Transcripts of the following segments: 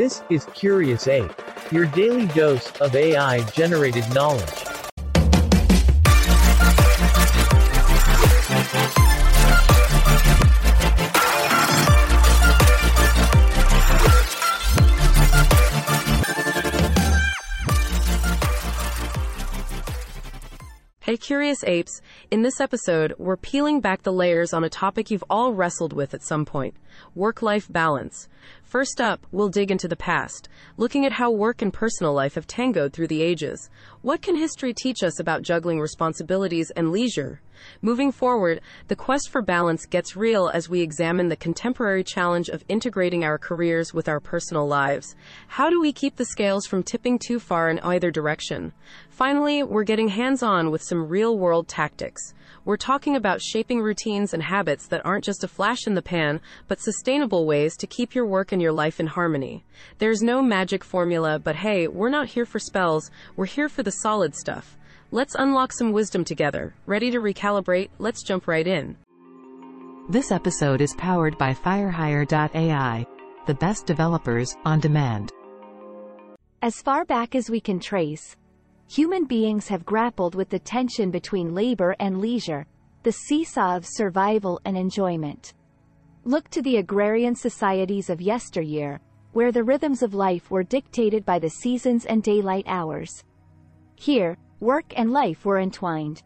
This is Curious Ape, your daily dose of AI generated knowledge. Hey Curious Apes, in this episode, we're peeling back the layers on a topic you've all wrestled with at some point work life balance. First up, we'll dig into the past, looking at how work and personal life have tangoed through the ages. What can history teach us about juggling responsibilities and leisure? Moving forward, the quest for balance gets real as we examine the contemporary challenge of integrating our careers with our personal lives. How do we keep the scales from tipping too far in either direction? Finally, we're getting hands on with some real world tactics. We're talking about shaping routines and habits that aren't just a flash in the pan, but sustainable ways to keep your work and your life in harmony. There's no magic formula, but hey, we're not here for spells, we're here for the solid stuff. Let's unlock some wisdom together. Ready to recalibrate? Let's jump right in. This episode is powered by Firehire.ai, the best developers on demand. As far back as we can trace, human beings have grappled with the tension between labor and leisure, the seesaw of survival and enjoyment. Look to the agrarian societies of yesteryear, where the rhythms of life were dictated by the seasons and daylight hours. Here, work and life were entwined.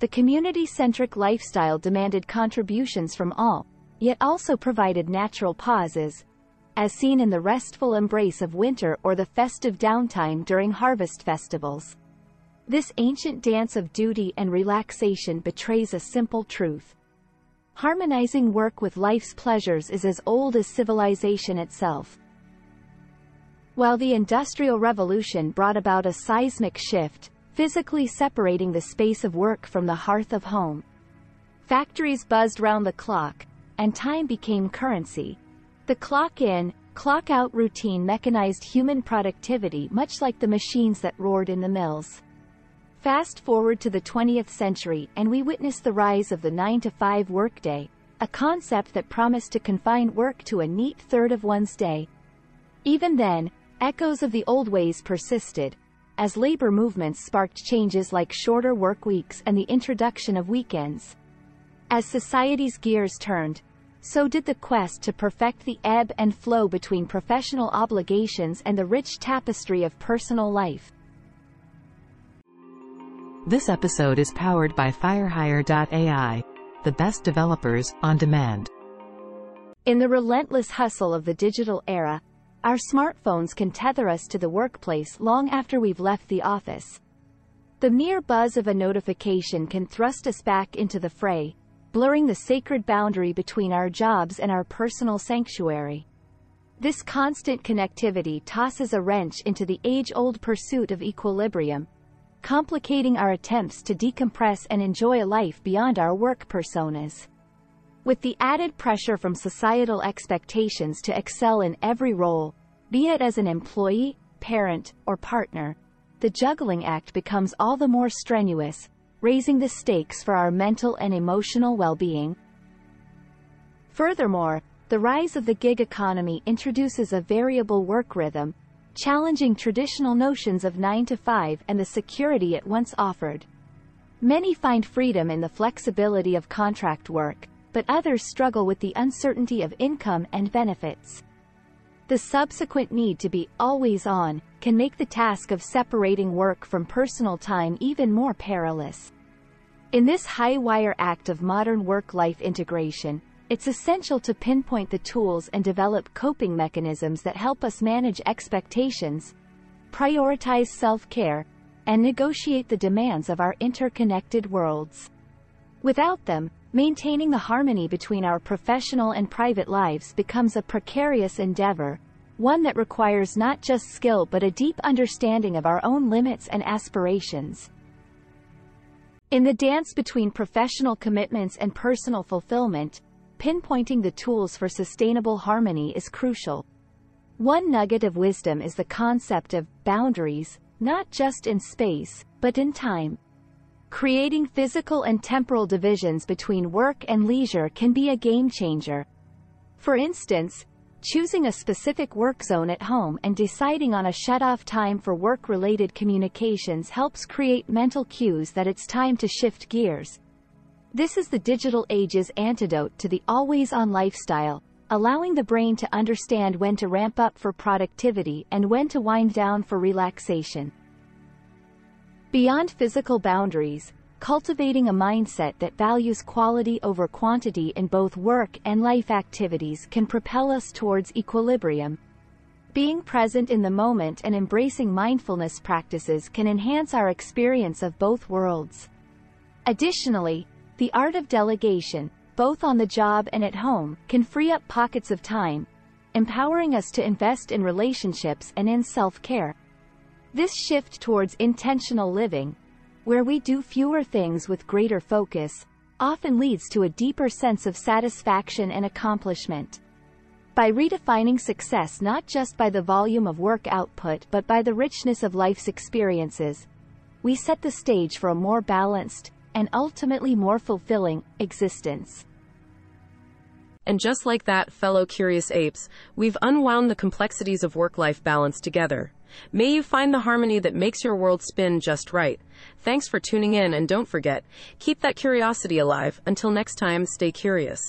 The community-centric lifestyle demanded contributions from all, yet also provided natural pauses, as seen in the restful embrace of winter or the festive downtime during harvest festivals. This ancient dance of duty and relaxation betrays a simple truth. Harmonizing work with life's pleasures is as old as civilization itself. While the Industrial Revolution brought about a seismic shift, physically separating the space of work from the hearth of home. Factories buzzed round the clock, and time became currency. The clock in, clock out routine mechanized human productivity much like the machines that roared in the mills. Fast forward to the 20th century and we witness the rise of the 9 to 5 workday, a concept that promised to confine work to a neat third of one's day. Even then, echoes of the old ways persisted, as labor movements sparked changes like shorter work weeks and the introduction of weekends. As society's gears turned, so did the quest to perfect the ebb and flow between professional obligations and the rich tapestry of personal life. This episode is powered by Firehire.ai, the best developers on demand. In the relentless hustle of the digital era, our smartphones can tether us to the workplace long after we've left the office. The mere buzz of a notification can thrust us back into the fray, blurring the sacred boundary between our jobs and our personal sanctuary. This constant connectivity tosses a wrench into the age-old pursuit of equilibrium, complicating our attempts to decompress and enjoy a life beyond our work personas. With the added pressure from societal expectations to excel in every role, be it as an employee, parent, or partner, the juggling act becomes all the more strenuous, raising the stakes for our mental and emotional well-being. Furthermore, the rise of the gig economy introduces a variable work rhythm, challenging traditional notions of 9 to 5 and the security it once offered. Many find freedom in the flexibility of contract work, but others struggle with the uncertainty of income and benefits. The subsequent need to be always on can make the task of separating work from personal time even more perilous. In this high-wire act of modern work-life integration, it's essential to pinpoint the tools and develop coping mechanisms that help us manage expectations, prioritize self-care, and negotiate the demands of our interconnected worlds. Without them, maintaining the harmony between our professional and private lives becomes a precarious endeavor, one that requires not just skill but a deep understanding of our own limits and aspirations. In the dance between professional commitments and personal fulfillment, pinpointing the tools for sustainable harmony is crucial. One nugget of wisdom is the concept of boundaries, not just in space, but in time. Creating physical and temporal divisions between work and leisure can be a game changer. For instance, choosing a specific work zone at home and deciding on a shut-off time for work-related communications helps create mental cues that it's time to shift gears. This is the digital age's antidote to the always-on lifestyle, allowing the brain to understand when to ramp up for productivity and when to wind down for relaxation. Beyond physical boundaries, cultivating a mindset that values quality over quantity in both work and life activities can propel us towards equilibrium. Being present in the moment and embracing mindfulness practices can enhance our experience of both worlds. Additionally, the art of delegation, both on the job and at home, can free up pockets of time, empowering us to invest in relationships and in self-care. This shift towards intentional living, where we do fewer things with greater focus, often leads to a deeper sense of satisfaction and accomplishment. By redefining success not just by the volume of work output but by the richness of life's experiences, we set the stage for a more balanced, and ultimately more fulfilling, existence. And just like that, fellow curious apes, we've unwound the complexities of work-life balance together. May you find the harmony that makes your world spin just right. Thanks for tuning in and don't forget, keep that curiosity alive. Until next time, stay curious.